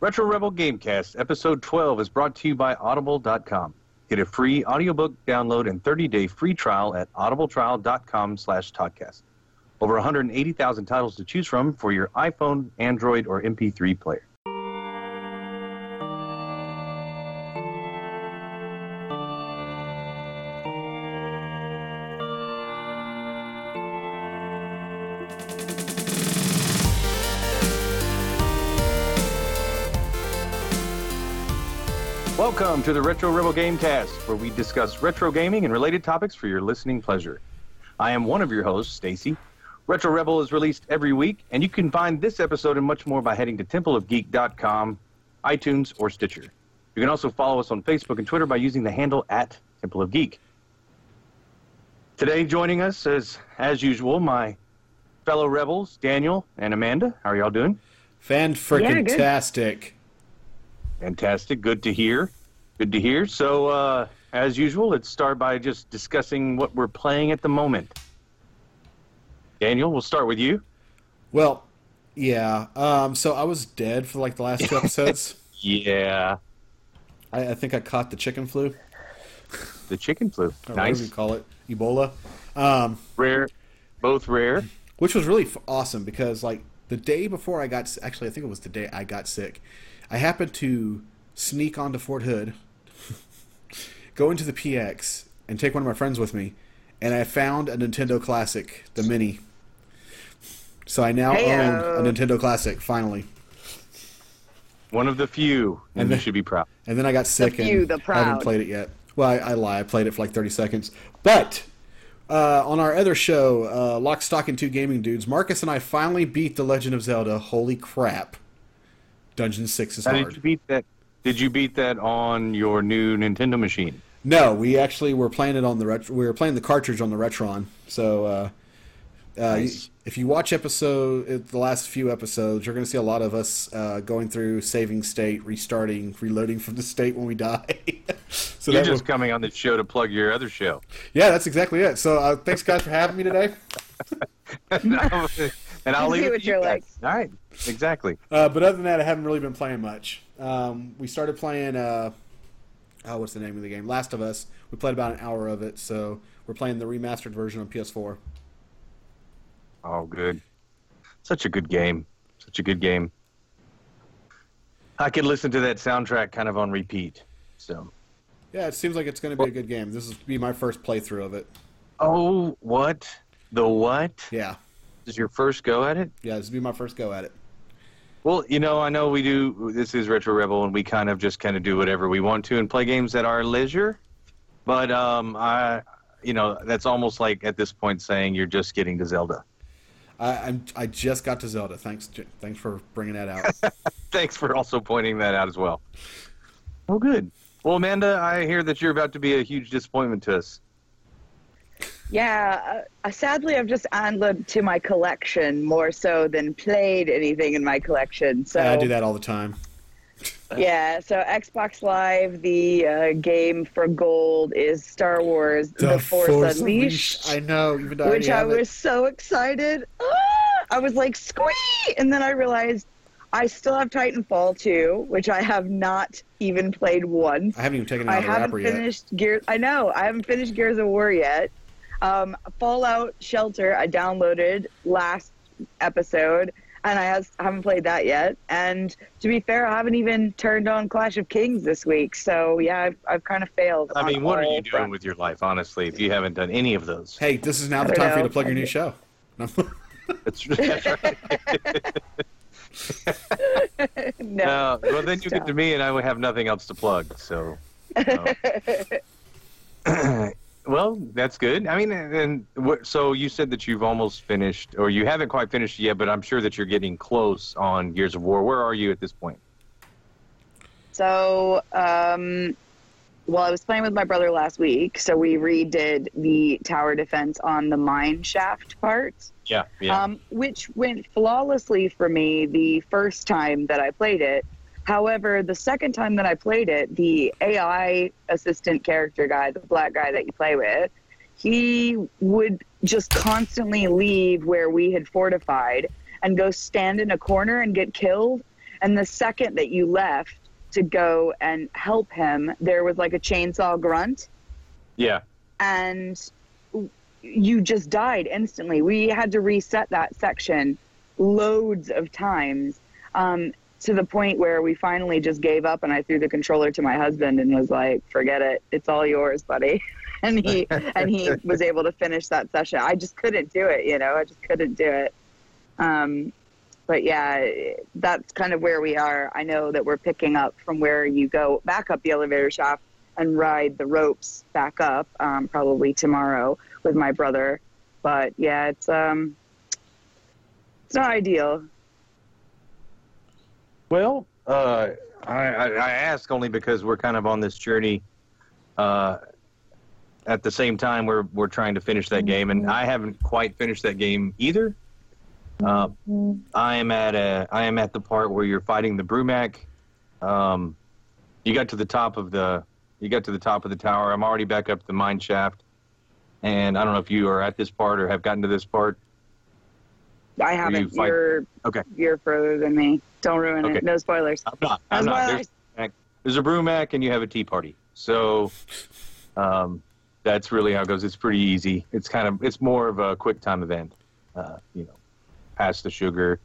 Retro Rebel Gamecast, episode 12, is brought to you by Audible.com. Get a free audiobook download and 30-day free trial at audibletrial.com slash Toddcast. Over 180,000 titles to choose from for your iPhone, Android, or MP3 player. Welcome to the Retro Rebel Gamecast, where we discuss retro gaming and related topics for your listening pleasure. I am one of your hosts, Stacy. Retro Rebel is released every week, and you can find this episode and much more by heading to templeofgeek.com, iTunes, or Stitcher. You can also follow us on Facebook and Twitter by using the handle at Temple of Geek. Today, joining us is, as usual, my fellow rebels, Daniel and Amanda. How are y'all doing? Fan freaking tastic. Fantastic. Good to hear. Good to hear. So, uh, as usual, let's start by just discussing what we're playing at the moment. Daniel, we'll start with you. Well, yeah. Um, so I was dead for like the last two episodes. Yeah, I, I think I caught the chicken flu, the chicken flu. or whatever you call it, Ebola, um, Rare. Both rare. which was really f- awesome because like the day before I got actually I think it was the day I got sick, I happened to sneak onto Fort Hood, go into the PX, and take one of my friends with me, and I found a Nintendo Classic, the Mini. So I now Heyo. own a Nintendo Classic finally. One of the few, and, And you should be proud. And then I got sick few, and the haven't proud. played it yet. Well, I, I lie. I played it for like 30 seconds. But uh, on our other show, uh, Lock, Stock, and Two Gaming Dudes, Marcus and I finally beat The Legend of Zelda. Holy crap. Dungeon 6 is How did hard. you beat that? Did you beat that on your new Nintendo machine? No, we actually were playing it on the ret- we were playing the cartridge on the Retron. So uh, uh, Nice. if you watch episode uh, the last few episodes, you're going to see a lot of us uh, going through saving state, restarting, reloading from the state when we die. so You're just was- coming on the show to plug your other show. Yeah, that's exactly it. So uh, thanks, guys, for having me today. and I'll, and I'll See leave it what to you you're guys. All right, exactly. Uh, but other than that, I haven't really been playing much. Um, we started playing. Uh, oh, what's the name of the game? Last of Us. We played about an hour of it, so we're playing the remastered version on PS4. Oh, good. Such a good game. Such a good game. I could listen to that soundtrack kind of on repeat. So. Yeah, it seems like it's going to be a good game. This is be my first playthrough of it. Oh, what? The what? Yeah, This is your first go at it? yeah, this will be my first go at it. Well, you know, I know we do. This is Retro Rebel, and we kind of just kind of do whatever we want to and play games at our leisure. But um, I, you know, that's almost like at this point saying you're just getting to Zelda. I, I'm I just got to Zelda. Thanks, thanks for bringing that out. Thanks for also pointing that out as well. Well, good. Well, Amanda, I hear that you're about to be a huge disappointment to us. Yeah, uh, sadly, I've just added to my collection more so than played anything in my collection. So I do that all the time. Yeah, so Xbox Live, the uh, game for gold is Star Wars: The, Force, Unleashed, I know, even though I which I have it. was so excited. Ah! I was like, "Squee!" and then I realized I still have Titanfall 2, which I have not even played once. I haven't even taken it I out of the haven't wrapper yet. finished Gears. I know I haven't finished Gears of War yet. Um, Fallout Shelter I downloaded last episode, and I has, haven't played that yet. And to be fair, I haven't even turned on Clash of Kings this week. So yeah, I've, I've kind of failed. I mean, what are you doing fronts. with your life, honestly? if you haven't done any of those? Hey, this is now the I don't time for you to plug your new show. That's, that's right. no. Uh, well, then you get to me, and I would have nothing else to plug. So, well, that's good. I mean, and what, so you said that you've almost finished, or you haven't quite finished yet, but I'm sure that you're getting close on Gears of War. Where are you at this point? So, um, well, I was playing with my brother last week, so we redid the tower defense on the mine shaft part, Yeah, yeah. um, which went flawlessly for me the first time that I played it. However, the second time that I played it, the AI assistant character guy, the black guy that you play with, he would just constantly leave where we had fortified and go stand in a corner and get killed. And the second that you left to go and help him, there was like a chainsaw grunt Yeah. and you just died instantly. We had to reset that section loads of times um, to the point where we finally just gave up and I threw the controller to my husband and was like, "Forget it, it's all yours, buddy." And he and he was able to finish that session. I just couldn't do it, you know. I just couldn't do it. Um, but yeah, that's kind of where we are. I know that we're picking up from where you go back up the elevator shaft and ride the ropes back up, um, probably tomorrow with my brother. But yeah, it's um, it's not ideal. Well, uh, I, I, ask only because we're kind of on this journey. Uh, at the same time, we're we're trying to finish that game, and I haven't quite finished that game either. Uh, I am at a I am at the part where you're fighting the Brumak. Um, you got to the top of the you got to the top of the tower. I'm already back up the mine shaft, and I don't know if you are at this part or have gotten to this part. I haven't. fight- You're Okay. you're further than me. Don't ruin Okay. it. No spoilers. I'm not. I'm not. There's, there's a Brumak and you have a tea party. So um, that's really how it goes. It's pretty easy. It's kind of it's more of a quick time event. Uh, you know, pass the sugar,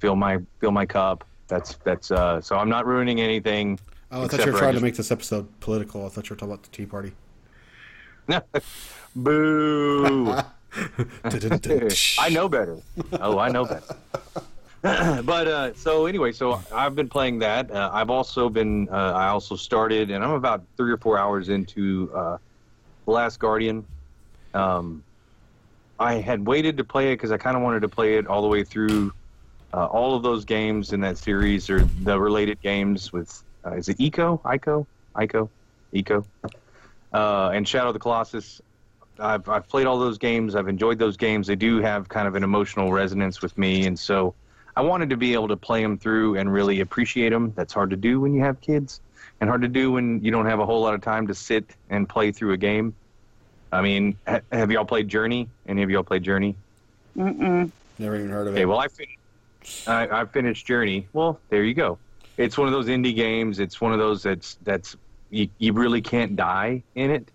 fill my fill my cup. That's that's uh, so I'm not ruining anything. Oh, I thought you were for I trying to make this episode political. I thought you were talking about the Tea Party. No. Boo! I know better. Oh, I know better. but uh, so anyway, so I've been playing that. Uh, I've also been. Uh, I also started, and I'm about three or four hours into uh, Last Guardian. Um, I had waited to play it because I kind of wanted to play it all the way through uh, all of those games in that series or the related games with. Uh, is it Eco? Ico? Ico? Eco? And Shadow of the Colossus. I've I've played all those games. I've enjoyed those games. They do have kind of an emotional resonance with me, and so I wanted to be able to play them through and really appreciate them. That's hard to do when you have kids, and hard to do when you don't have a whole lot of time to sit and play through a game. I mean, ha- have y'all played Journey? Any of y'all played Journey? Mm-mm. Never even heard of Okay, it. well, I fin- I, I finished Journey. Well, there you go. It's one of those indie games. It's one of those that's that's you, you really can't die in it.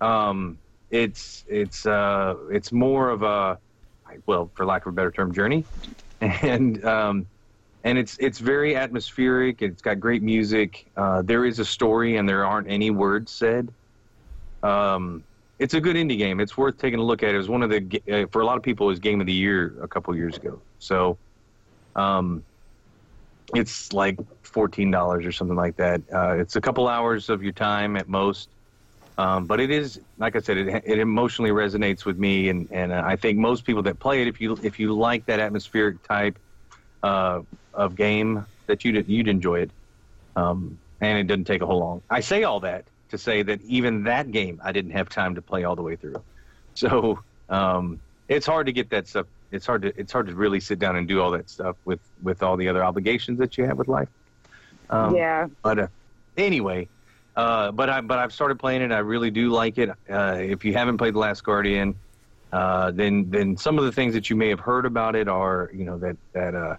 Um, it's it's uh it's more of a well, for lack of a better term, journey, and um, and it's it's very atmospheric. It's got great music. Uh, there is a story, and there aren't any words said. Um, it's a good indie game. It's worth taking a look at. It was one of the uh, for a lot of people it was game of the year a couple years ago. So, um, it's like fourteen dollars or something like that. Uh, it's a couple hours of your time at most, um, but it is like I said, it, it emotionally resonates with me, and and uh, I think most people that play it, if you if you like that atmospheric type uh, of game, that you'd you'd enjoy it. Um, and it doesn't take a whole long. I say all that to say that even that game I didn't have time to play all the way through. So um, it's hard to get that stuff. It's hard to it's hard to really sit down and do all that stuff with with all the other obligations that you have with life. Um, yeah. But uh, anyway, uh, but I but I've started playing it. I really do like it. Uh, if you haven't played The Last Guardian, uh, then then some of the things that you may have heard about it are you know that that uh,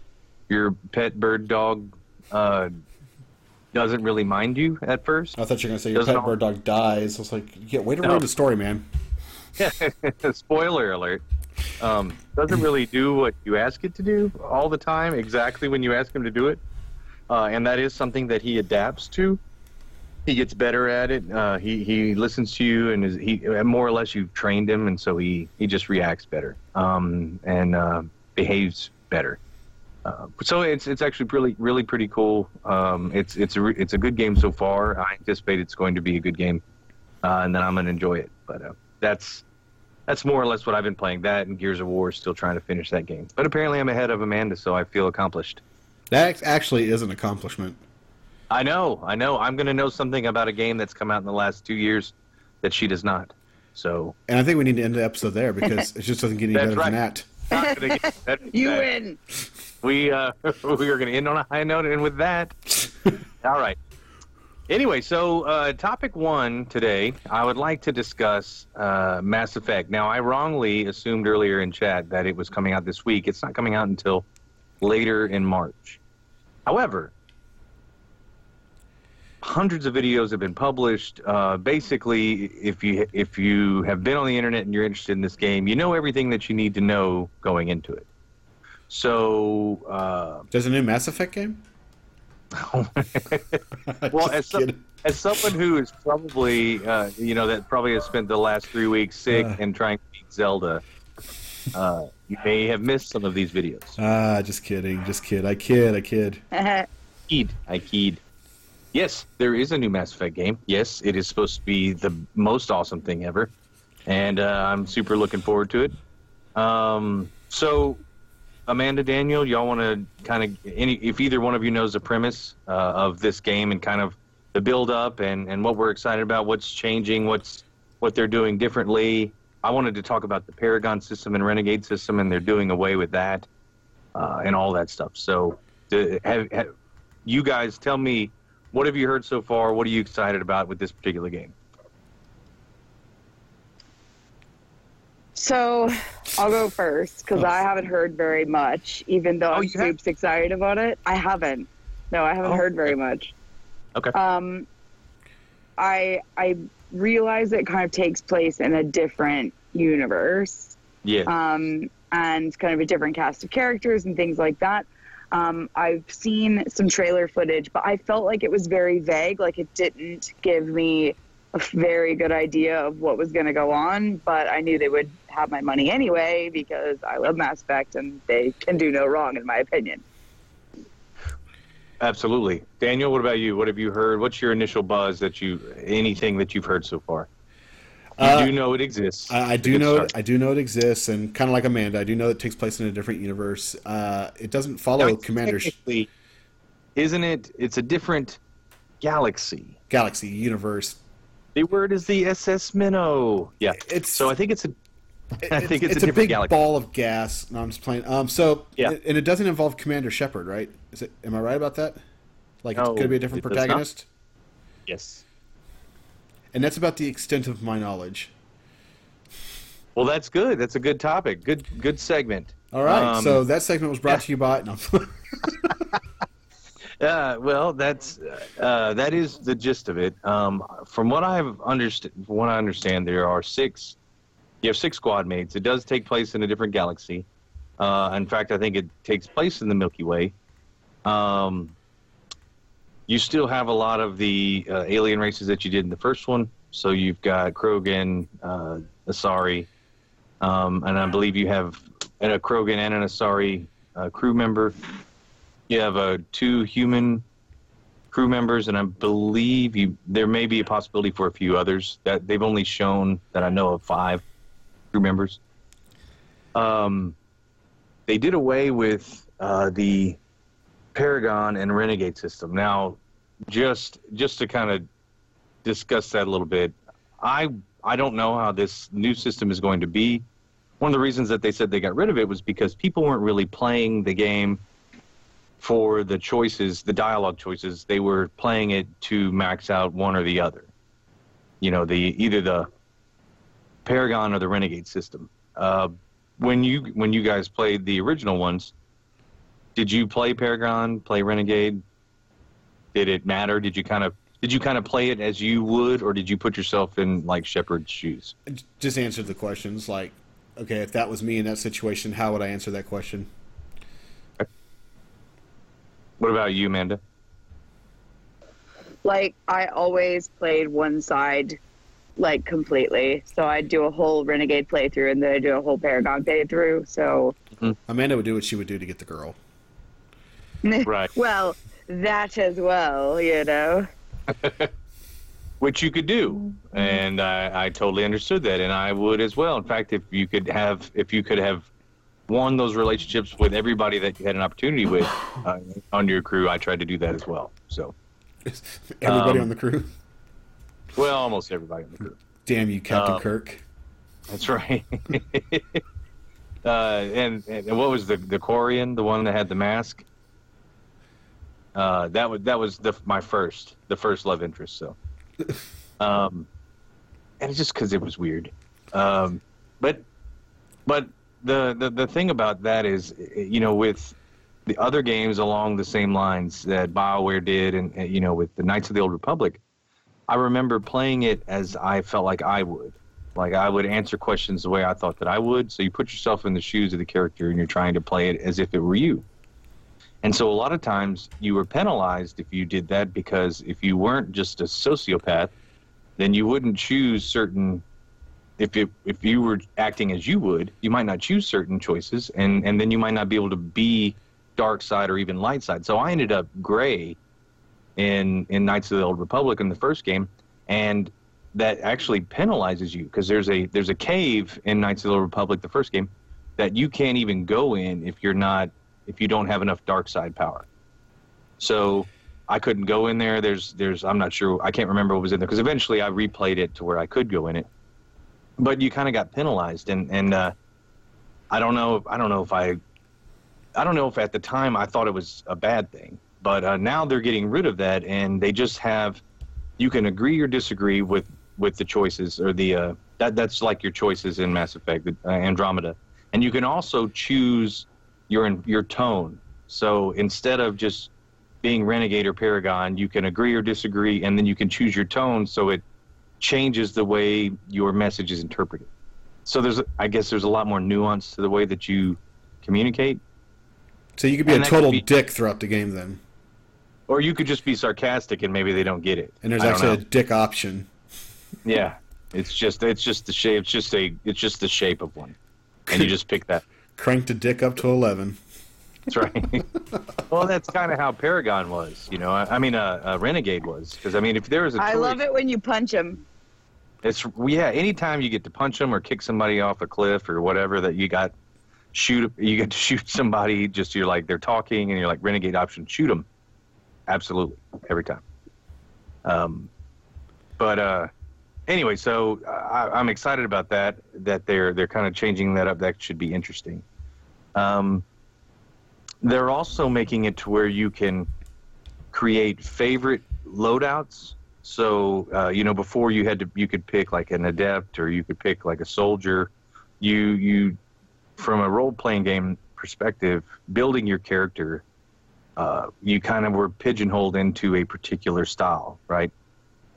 your pet bird dog uh, doesn't really mind you at first. I thought you were going to say your Doesn't pet bird dog dies. I was like, yeah, way to No. ruin the story, man. Spoiler alert. Um, doesn't really do what you ask it to do all the time, exactly when you ask him to do it. Uh, and that is something that he adapts to. He gets better at it. Uh, he he listens to you, and is, he more or less you've trained him, and so he he just reacts better um, and uh, behaves better. Uh, so it's it's actually really really pretty cool. Um, it's it's a it's a good game so far. I anticipate it's going to be a good game, uh, and then I'm gonna enjoy it. But uh, that's that's more or less what I've been playing. That and Gears of War, still trying to finish that game. But apparently, I'm ahead of Amanda, so I feel accomplished. That actually is an accomplishment. I know, I know. I'm gonna know something about a game that's come out in the last two years that she does not. So And I think we need to end the episode there because it just doesn't get any better right. than that. not get better than You that. win. we uh, we are going to end on a high note, and with that, all right. Anyway, so uh, topic one today, I would like to discuss uh, Mass Effect. Now, I wrongly assumed earlier in chat that it was coming out this week. It's not coming out until later in March. However, hundreds of videos have been published. Uh, basically, if you if you have been on the internet and you're interested in this game, you know everything that you need to know going into it. So, uh, There's a new Mass Effect game. well, Just as, some, as someone who is probably, uh, you know, that probably has spent the last three weeks sick Uh. and trying to beat Zelda, uh, you may have missed some of these videos. Ah, just kidding, just kidding. I kid. I kid, I kid. I keyed. Yes, there is a new Mass Effect game. Yes, it is supposed to be the most awesome thing ever, and uh, I'm super looking forward to it. Um, so, Amanda, Daniel, y'all want to kind of any if either one of you knows the premise uh, of this game and kind of the build up and and what we're excited about, what's changing, what's what they're doing differently. I wanted to talk about the Paragon system and Renegade system, and they're doing away with that uh, and all that stuff. So, the, have, have you guys tell me what have you heard so far? What are you excited about with this particular game? So I'll go first because I haven't heard very much, even though Oh, I'm you have- super excited about it. I haven't. No, I haven't Oh, heard very much. Okay. Um, I I realize it kind of takes place in a different universe, Yeah. um, and kind of a different cast of characters and things like that. Um, I've seen some trailer footage, but I felt like it was very vague. Like it didn't give me a very good idea of what was going to go on. But I knew they would have my money anyway because I love Mass Effect and they can do no wrong, in my opinion. Absolutely. Daniel, what about you? What have you heard? What's your initial buzz that you anything that you've heard so far? You Uh, do know it exists. I, I do know. start. I do know it exists, and kind of like Amanda, I do know it takes place in a different universe. Uh, it doesn't follow Now, Commander Isn't it? It's a different galaxy. Galaxy universe. The word is the SS Minnow. Yeah. It's So I think it's a I think it's a a big galaxy. ball of gas. No, I'm just playing. Um, so Yeah. and it doesn't involve Commander Shepard, right? Is it? Am I right about that? Like it's No, going to be a different it protagonist, yes. And that's about the extent of my knowledge. Well, that's good. That's a good topic. Good good segment. All right, Um, so that segment was brought yeah. to you by. No. Uh, well, that's uh, that is the gist of it. Um, from what I've understood, what I understand, there are six. You have six squad mates. It does take place in a different galaxy. Uh, in fact, I think it takes place in the Milky Way. Um, you still have a lot of the uh, alien races that you did in the first one. So you've got Krogan, uh, Asari, um, and I believe you have a Krogan and an Asari uh, crew member. You have uh, two human crew members, and I believe you there may be a possibility for a few others. That they've only shown that I know of five crew members. Um, they did away with uh, the Paragon and Renegade system. Now, just just to kind of discuss that a little bit, I I don't know how this new system is going to be. One of the reasons that they said they got rid of it was because people weren't really playing the game for the choices, the dialogue choices. They were playing it to max out one or the other. You know, the either the Paragon or the Renegade system. Uh, when you when you guys played the original ones, did you play Paragon, play Renegade? Did it matter? Did you kind of did you kind of play it as you would, or did you put yourself in like Shepard's shoes? just answer the questions. Like, okay, if that was me in that situation, how would I answer that question? What about you, Amanda? Like I always played one side like completely. So I'd do a whole Renegade playthrough and then I'd do a whole Paragon playthrough. So mm-hmm. Amanda would do what she would do to get the girl. Right. well, that as well, you know. which you could do and I, I totally understood that and i would as well in fact if you could have if you could have won those relationships with everybody that you had an opportunity with uh, on your crew i tried to do that as well so Everybody Um, on the crew. well almost everybody on the crew Damn you, Captain uh, Kirk. that's right uh, and, and what was the the Turian, the one that had the mask uh, that was that was the my first the first love interest so um, and it's just because it was weird. Um, but but the, the the thing about that is, you know, with the other games along the same lines that BioWare did, and, and you know, with the Knights of the Old Republic, I remember playing it as I felt like I would. Like I would answer questions the way I thought that I would. So you put yourself in the shoes of the character and you're trying to play it as if it were you. And so a lot of times you were penalized if you did that because if you weren't just a sociopath, then you wouldn't choose certain if it, if you were acting as you would, you might not choose certain choices and and then you might not be able to be dark side or even light side. So I ended up gray in in Knights of the Old Republic in the first game and that actually penalizes you because there's a there's a cave in Knights of the Old Republic the first game that you can't even go in if you're not if you don't have enough dark side power. So I couldn't go in there. There's there's I'm not sure I can't remember what was in there because eventually I replayed it to where I could go in it. But you kind of got penalized and and uh, I don't know I don't know if I I don't know if at the time I thought it was a bad thing, but uh, now they're getting rid of that and they just have you can agree or disagree with with the choices or the uh, that that's like your choices in Mass Effect uh, Andromeda, and you can also choose your in, your tone. So instead of just being renegade or paragon, you can agree or disagree, and then you can choose your tone so it changes the way your message is interpreted. So there's, I guess, there's a lot more nuance to the way that you communicate. So you could be And a total be- dick throughout the game then, Or you could just be sarcastic and maybe they don't get it. and there's I actually a dick option. Yeah, it's just it's just the shape. It's just a it's just the shape of one, and you just pick that. Crank the dick up to eleven. That's right. well, that's kind of how Paragon was. You know, I, I mean, uh, uh, Renegade was because I mean, if there was a I choice, love it when you punch him. It's yeah. Anytime you get to punch them or kick somebody off a cliff or whatever that you got shoot you get to shoot somebody just you're like they're talking and you're like renegade option shoot them absolutely every time um but uh anyway so I, i'm excited about that that they're they're kind of changing that up that should be interesting um they're also making it to where you can create favorite loadouts. So uh, you know before you had to you could pick like an adept or you could pick like a soldier. You you from a role playing game perspective building your character uh, you kind of were pigeonholed into a particular style right?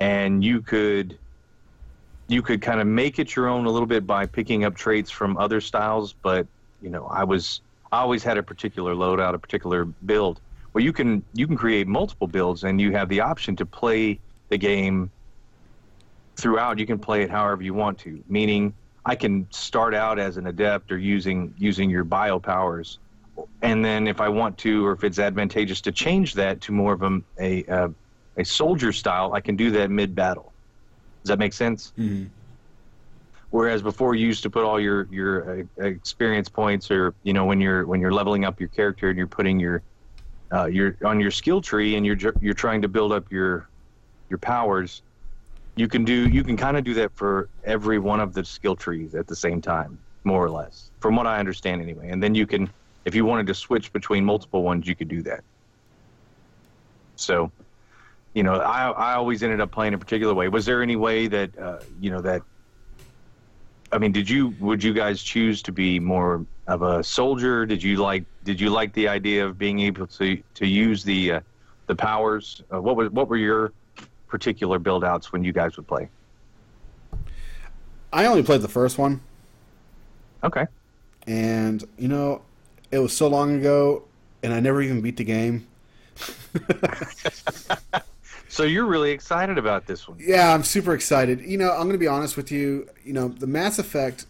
And you could you could kind of make it your own a little bit by picking up traits from other styles but you know i was i always had a particular loadout a particular build. Well you can you can create multiple builds and you have the option to play the game throughout. You can play it however you want to meaning i can start out as an adept or using using your bio powers. And then if i want to or if it's advantageous to change that to more of a a, a soldier style i can do that mid battle does that make sense? Mhm. Whereas before you used to put all your your uh, experience points or you know when you're when you're leveling up your character and you're putting your uh, you're on your skill tree and you're you're trying to build up your your powers you can do you can kind of do that for every one of the skill trees at the same time more or less from what i understand anyway. And then you can if you wanted to switch between multiple ones you could do that. So you know i i always ended up playing a particular way. Was there any way that uh, you know that I mean, did you would you guys choose to be more of a soldier? Did you like did you like the idea of being able to to use the uh, the powers? Uh, what was what were your particular build outs when you guys would play? I only played the first one, Okay. and you know, it was so long ago, and I never even beat the game. So you're really excited about this one. Yeah, I'm super excited. You know, I'm going to be honest with you. You know, the Mass Effect.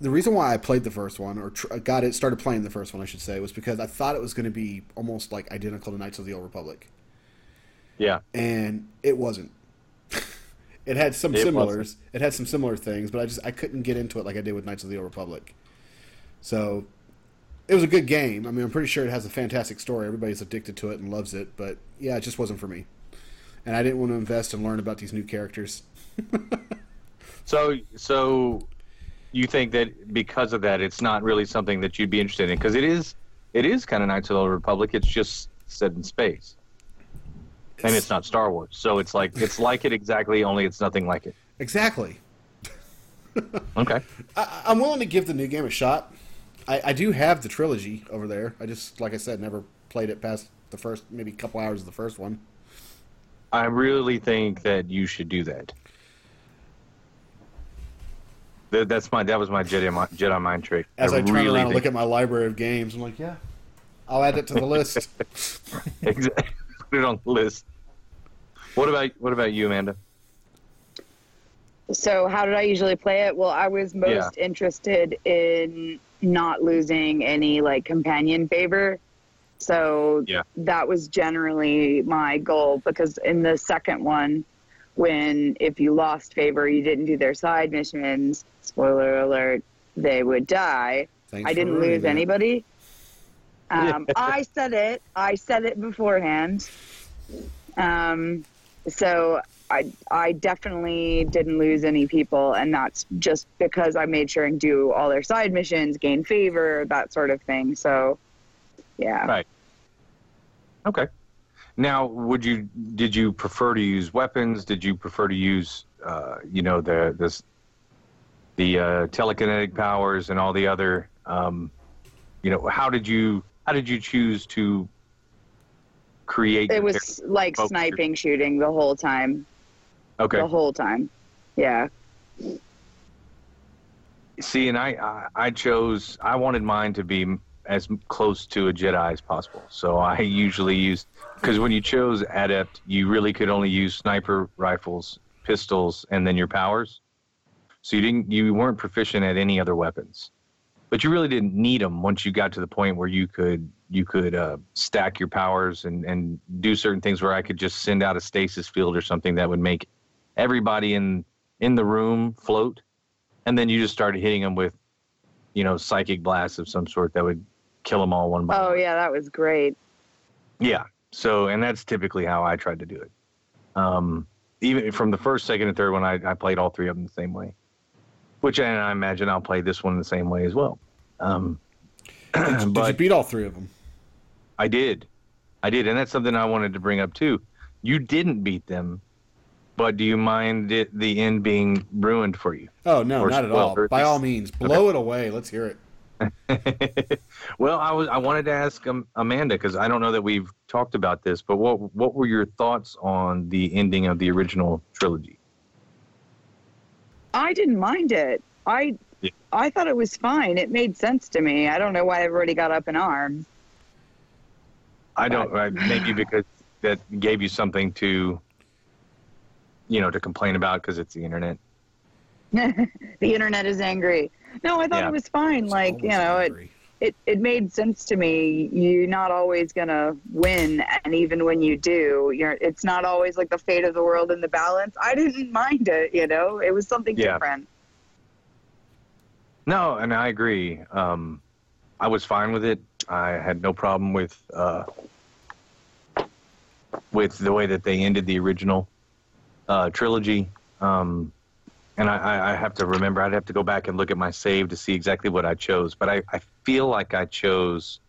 The reason why I played the first one, or tr- got it, started playing the first one, I should say, was because I thought it was going to be almost like identical to Knights of the Old Republic, Yeah. and it wasn't. it had some It similars. It had some similar things, but I just I couldn't get into it like I did with Knights of the Old Republic. So, it was a good game. I mean, I'm pretty sure it has a fantastic story. Everybody's addicted to it and loves it, but yeah, it just wasn't for me. And I didn't want to invest and learn about these new characters. So so you think that because of that, it's not really something that you'd be interested in because it is it is kind of Knights of the Old Republic. It's just set in space, and it's not Star Wars. So it's like it's like it exactly, only it's nothing like it. Exactly. Okay. I, I'm willing to give the new game a shot. I, I do have the trilogy over there. I just, like I said, never played it past the first, maybe a couple hours of the first one. I really think that you should do that. That- That's my that was my Jedi mi- Jedi mind trick. As I, turn really around and think- look at my library of games, I'm like, yeah, I'll add it to the list. Exactly. Put it on the list. What about what about you, Amanda? So how did I usually play it? Well, I was most interested in not losing any like companion favor. So Yeah. that was generally my goal because in the second one, when if you lost favor, you didn't do their side missions, spoiler alert, they would die. Thanks I didn't lose that. anybody. Um, I said it. I said it beforehand. Um, so I I definitely didn't lose any people, and that's just because I made sure and do all their side missions, gain favor, that sort of thing. So, yeah. Right. Okay. Now, would you did you prefer to use weapons? Did you prefer to use uh, you know the this the uh, telekinetic powers and all the other um, you know how did you how did you choose to create It was like sniping, shooting the whole time. okay The whole time. Yeah. See, and I, I, I chose, I wanted mine to be as close to a Jedi as possible. So I usually used, because when you chose Adept, you really could only use sniper rifles, pistols, and then your powers. So you didn't, you weren't proficient at any other weapons. But you really didn't need them once you got to the point where you could, you could uh, stack your powers and, and do certain things where I could just send out a stasis field or something that would make everybody in, in the room float and then you just started hitting them with, you know, psychic blasts of some sort that would kill them all one by Oh one. yeah, that was great. Yeah. So, and that's typically how I tried to do it. Um, even from the first, second, and third one, I, I played all three of them the same way. Which and I imagine I'll play this one the same way as well. Um, Did you but beat all three of them? I did, I did, and that's something I wanted to bring up too. You didn't beat them, but do you mind it, the end being ruined for you? Oh no, Or- not at all. By all means, blow it away. Let's hear it. well, I was I wanted to ask um, Amanda because I don't know that we've talked about this, but what what were your thoughts on the ending of the original trilogy? I didn't mind it. I Yeah. I thought it was fine. It made sense to me. I don't know why everybody got up in arms. I don't I, maybe because that gave you something to you know to complain about because it's the internet. the internet is angry. No, I thought Yeah. it was fine. Like, you know, it, it, it made sense to me. You're not always gonna win, and even when you do, you're it's not always like the fate of the world in the balance. I didn't mind it, you know. It was something Yeah. different. No, and I agree. Um, I was fine with it. I had no problem with uh, with the way that they ended the original uh, trilogy. Um, and I, I- I have to remember, I'd have to go back and look at my save to see exactly what I chose. But I, I feel like I chose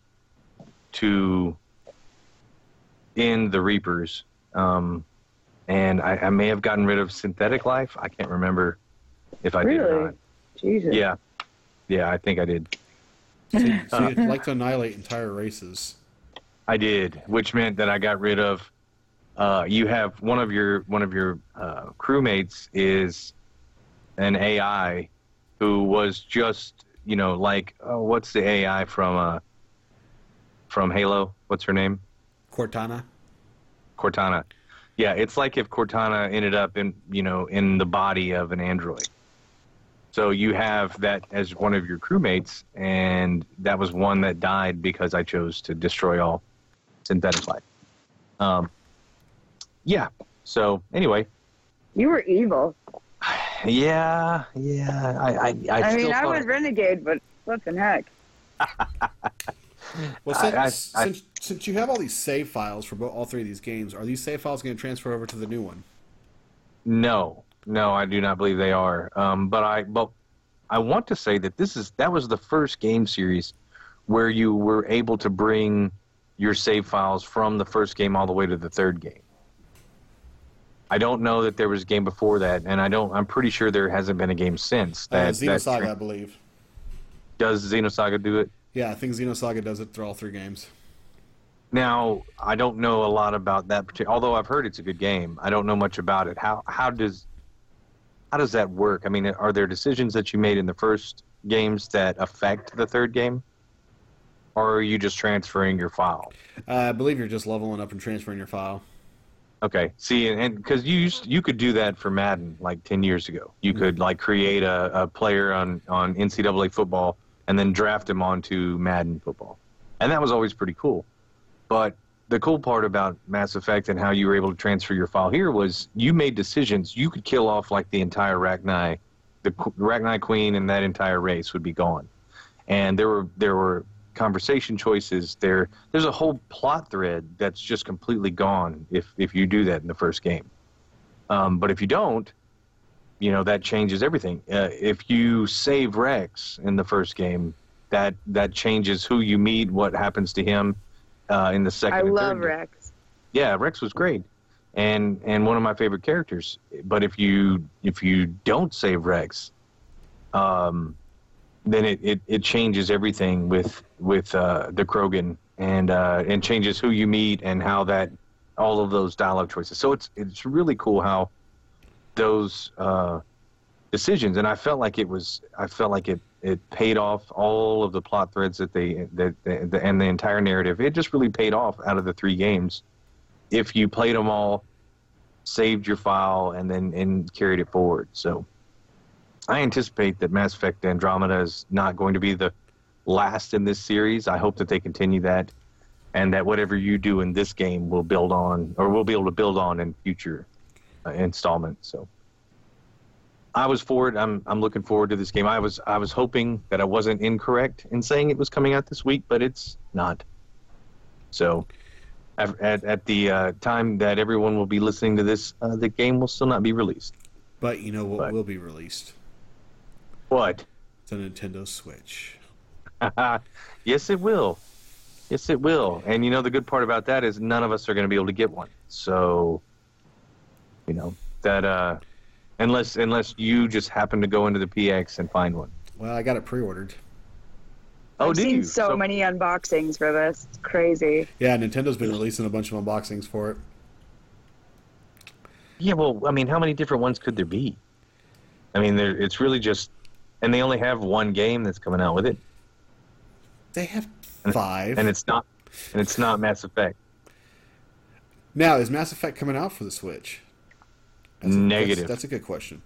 to end the Reapers. Um, and I, I may have gotten rid of synthetic life. I can't remember if I did or Really? not. Jesus. Yeah, yeah, I think I did. So, you- so you'd like to annihilate entire races. I did, which meant that I got rid of. Uh, you have one of your one of your uh, crewmates is an AI who was just you know like oh, what's the AI from uh, from Halo? What's her name? Cortana. Cortana. Yeah, it's like if Cortana ended up in you know in the body of an android. So you have that as one of your crewmates, and that was one that died because I chose to destroy all synthetic life. Um, yeah. So anyway, You were evil. Yeah, yeah. I I, I, I, still mean, I thought- went renegade, but what the heck. Well, since, I- I- since, since you have all these save files for all three of these games, are these save files going to transfer over to the new one? No, no, I do not believe they are. Um, but I, but I want to say that this is that was the first game series where you were able to bring your save files from the first game all the way to the third game. I don't know that there was a game before that, and I don't. I'm pretty sure there hasn't been a game since Uh, that. that Xenosaga, I believe. Does Xenosaga do it? Yeah, I think Xenosaga does it through all three games. Now, I don't know a lot about that particular. Although I've heard it's a good game, I don't know much about it. How how does how does that work? I mean, are there decisions that you made in the first games that affect the third game, or are you just transferring your file? Uh, I believe you're just leveling up and transferring your file. Okay. See, and because you used, you could do that for Madden like ten years ago. You mm-hmm. could like create a, a player on on NCAA football and then draft him onto Madden football, and that was always pretty cool. But the cool part about Mass Effect and how you were able to transfer your file here was you made decisions. You could kill off like the entire Rachni, the Rachni Queen, and that entire race would be gone. And there were there were conversation choices. There there's a whole plot thread that's just completely gone if if you do that in the first game. Um, but if you don't, you know that changes everything. Uh, if you save Wrex in the first game, that that changes who you meet, what happens to him uh, in the second. I and love third game. Wrex. Yeah, Wrex was great, and and one of my favorite characters. But if you if you don't save Wrex, um, then it, it, it changes everything with with uh, the Krogan and uh, and changes who you meet and how that all of those dialogue choices. So it's it's really cool how those uh, decisions and I felt like it was I felt like it it paid off all of the plot threads that they that, that and the entire narrative. It just really paid off out of the three games if you played them all, saved your file, and then and carried it forward. So I anticipate that Mass Effect Andromeda is not going to be the last in this series. I hope that they continue that, and that whatever you do in this game will build on, or will be able to build on in future uh, installments. So I was forward. I'm I'm looking forward to this game. I was I was hoping that I wasn't incorrect in saying it was coming out this week, but it's not. So at, at, at the uh, time that everyone will be listening to this, uh, the game will still not be released. But you know what But- will be released? What? The Nintendo Switch. yes, it will. Yes, it will. And you know the good part about that is none of us are going to be able to get one. So, you know that uh, unless unless you just happen to go into the PX and find one. Well, I got it pre-ordered. Oh, I've do seen you? so, many unboxings for this. It's crazy. Yeah, Nintendo's been releasing a bunch of unboxings for it. Yeah, well, I mean, how many different ones could there be? I mean, there, it's really just, and they only have one game that's coming out with it, They have And- five. and it's not, and it's not Mass Effect. now, is Mass Effect coming out for the Switch? That's a, Negative. That's, that's a good question.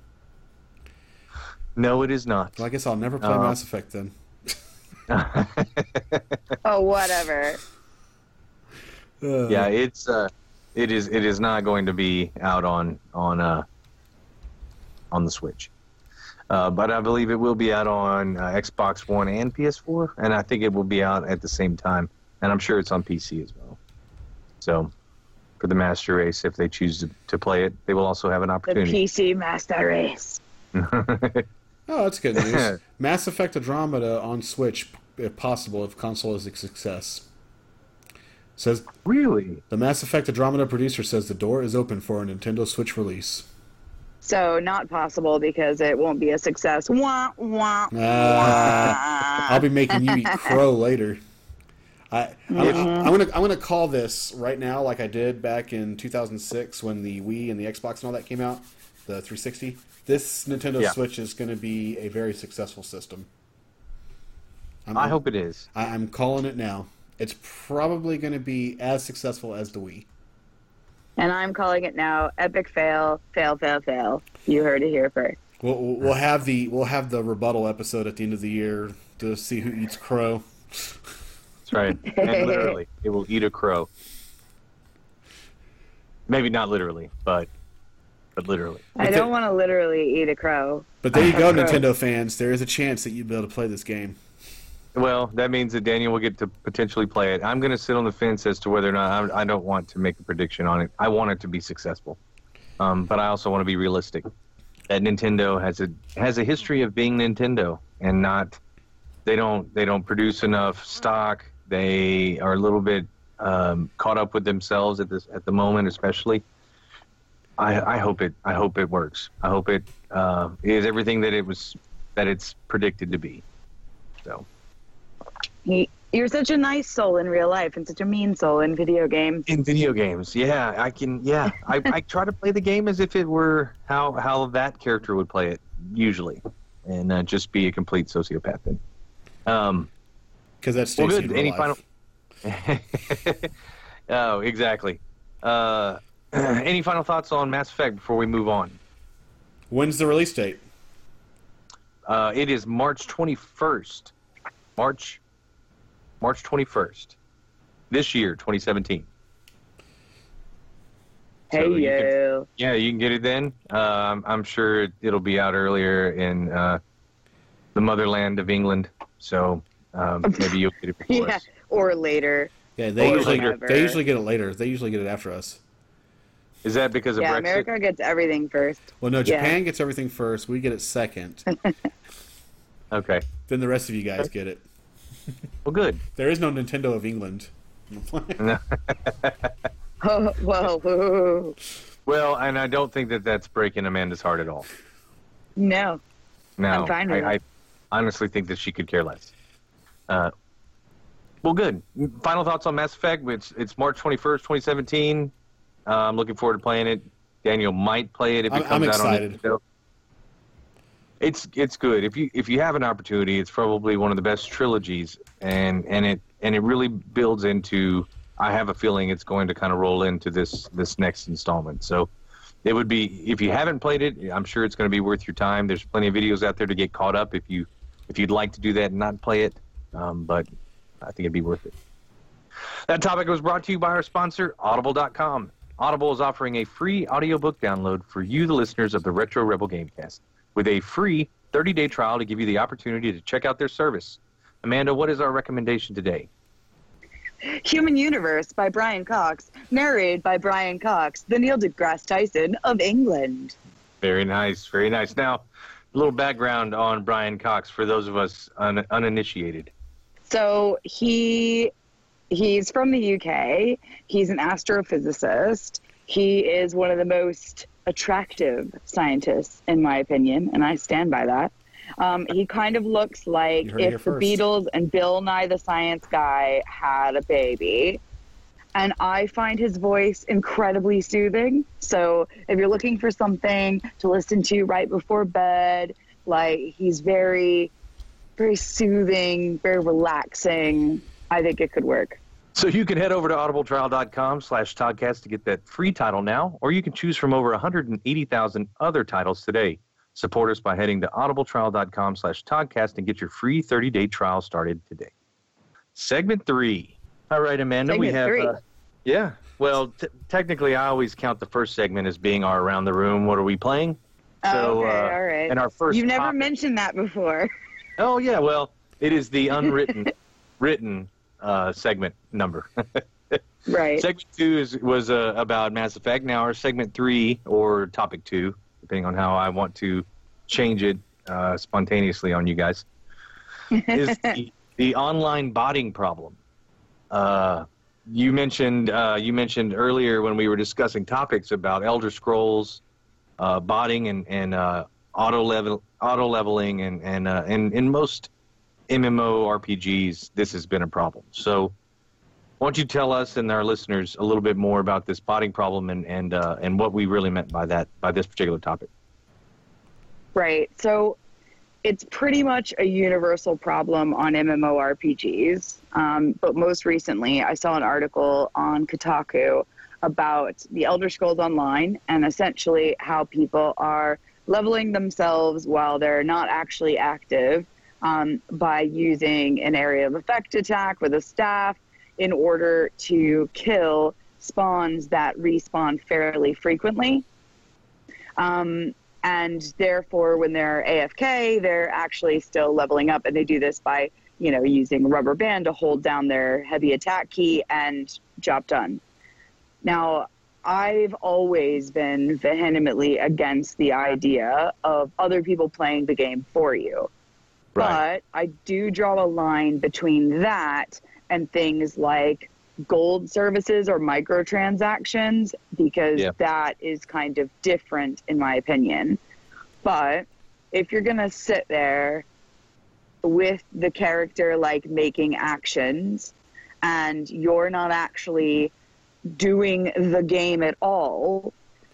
No, it is not. Well, I guess I'll never play Uh, Mass Effect then. Oh, whatever. Uh, yeah, it's uh, it is it is not going to be out on on uh on the Switch. Uh, but I believe it will be out on uh, Xbox One and PS4, and I think it will be out at the same time. And I'm sure it's on PC as well. So, for the Master Race, if they choose to, to play it, they will also have an opportunity. The opportunity. PC Master Race. Oh, that's good news. Mass Effect Andromeda on Switch, if possible, if console is a success. Says really? the Mass Effect Andromeda producer says the door is open for a Nintendo Switch release. So not possible because it won't be a success. Wah, wah, Ah. wah. I'll be making you eat crow later. I, I'm, I'm gonna I'm gonna call this right now, like I did back in 2006 when the Wii and the Xbox and all that came out, the 360. This Nintendo Yeah. Switch is going to be a very successful system. I'm, I hope it is. I, I'm calling it now. It's probably going to be as successful as the Wii. And I'm calling it now. Epic fail, fail, fail, fail. You heard it here first. We'll, we'll we'll have the we'll have the rebuttal episode at the end of the year to see who eats crow. That's right. And literally, it will eat a crow. Maybe not literally, but but literally. I But don't want to literally eat a crow. But there you go, Nintendo fans. There is a chance that you'll be able to play this game. Well, that means that Daniel will get to potentially play it. I'm going to sit on the fence as to whether or not I, I don't want to make a prediction on it. I want it to be successful, um, but I also want to be realistic. That Nintendo has a has a history of being Nintendo and not they don't they don't produce enough stock. They are a little bit um, caught up with themselves at this at the moment, especially. I, I hope it I hope it works. I hope it uh, is everything that it was that it's predicted to be. So you're such a nice soul in real life and such a mean soul in video games. in video games, yeah, I can. Yeah, I, I try to play the game as if it were how how that character would play it usually, and uh, just be a complete sociopath. Then. Um, Because that's Well, good. in real Any life. oh, exactly. Uh, any final thoughts on Mass Effect before we move on? When's the release date? Uh, it is March 21st. March March 21st. This year, 2017. Hey, So you can- Yeah, you can get it then. Um, I'm sure it'll be out earlier in uh, the motherland of England. So um, maybe you'll get it before Yeah, us. or later. Yeah, they Or usually whatever. they usually get it later. They usually get it after us. Is that because of Yeah, Brexit? America gets everything first. Well, no, Yeah. Japan gets everything first. We get it second. Okay. then the rest of you guys get it. Well, good. There is no Nintendo of England. Oh, whoa, whoa. Well, and I don't think that that's breaking Amanda's heart at all. No. No, I'm fine with I, I honestly think that she could care less. Uh, well, good. Final thoughts on Mass Effect? It's it's March twenty first, twenty seventeen. Uh, I'm looking forward to playing it. Daniel might play it if it I'm- comes I'm out excited. on Nintendo. It's it's good. If you if you have an opportunity, it's probably one of the best trilogies, and and it and it really builds into. I have a feeling it's going to kind of roll into this this next installment. So it would be if you haven't played it, I'm sure it's going to be worth your time. There's plenty of videos out there to get caught up if you if you'd like to do that and not play it. Um, but I think it'd be worth it. That topic was brought to you by our sponsor, Audible.com. Audible is offering a free audiobook download for you, the listeners of the Retro Rebel Gamecast, with a free 30-day trial to give you the opportunity to check out their service. Amanda, what is our recommendation today? Human Universe by Brian Cox, narrated by Brian Cox, the Neil deGrasse Tyson of England. Very nice, very nice. Now, a little background on Brian Cox for those of us un- uninitiated. So he he's from the UK. He's an astrophysicist. He is one of the most attractive scientists, in my opinion, and I stand by that. Um, he kind of looks like You heard it here if the. Beatles and Bill Nye the Science Guy had a baby. And I find his voice incredibly soothing. So if you're looking for something to listen to right before bed, like he's very, very soothing, very relaxing. I think it could work. So you can head over to audibletrial.com slash Toddcast to get that free title now, or you can choose from over 180,000 other titles today. Support us by heading to audibletrial.com slash Toddcast and get your free 30-day trial started today. Segment three. All right, Amanda, we Segment have... three. Uh, yeah, well, t- technically, I always count the first segment as being our Around the Room, what are we playing? So, okay, uh, all right. And our first You've never topic- mentioned that before. Oh, yeah, well, it is the unwritten written uh, segment number. right. Segment two is was uh, about Mass Effect. Now our segment three or topic two, depending on how I want to change it uh, spontaneously on you guys, is the, the online botting problem. Uh, you mentioned uh, you mentioned earlier when we were discussing topics about Elder Scrolls, uh, botting and and uh, auto level auto leveling and and uh, and in most MMORPGs this has been a problem. So why don't you tell us and our listeners a little bit more about this botting problem and and uh, and what we really meant by that by this particular topic? Right. So it's pretty much a universal problem on MMORPGs. Um, but most recently, I saw an article on Kotaku about the Elder Scrolls Online and essentially how people are leveling themselves while they're not actually active um, by using an area of effect attack with a staff in order to kill spawns that respawn fairly frequently. Um, and therefore, when they're AFK, they're actually still leveling up, and they do this by, you know, using a rubber band to hold down their heavy attack key and job done. Now, I've always been vehemently against the idea of other people playing the game for you. But I do draw a line between that and things like gold services or microtransactions because Yeah. that is kind of different in my opinion. But if you're going to sit there with the character like making actions and you're not actually doing the game at all,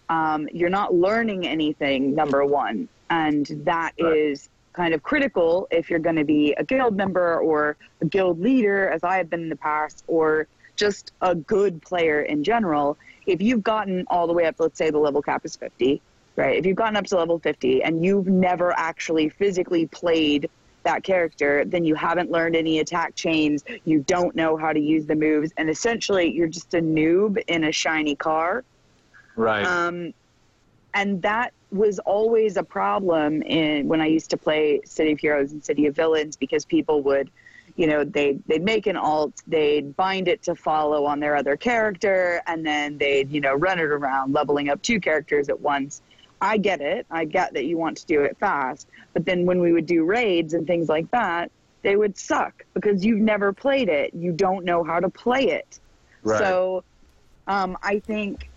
um, you're not learning anything, number one. And that Right. is kind of critical if you're going to be a guild member or a guild leader, as I have been in the past, or just a good player in general. If you've gotten all the way up, let's say the level cap is 50, right? If you've gotten up to level 50 and you've never actually physically played that character, then you haven't learned any attack chains, you don't know how to use the moves, and essentially you're just a noob in a shiny car. Right. Um, and that was always a problem in when I used to play City of Heroes and City of Villains because people would, you know, they they'd make an alt, they'd bind it to follow on their other character, and then they'd you know run it around, leveling up two characters at once. I get it. I get that you want to do it fast, but then when we would do raids and things like that, they would suck because you've never played it. You don't know how to play it. right. So um, I think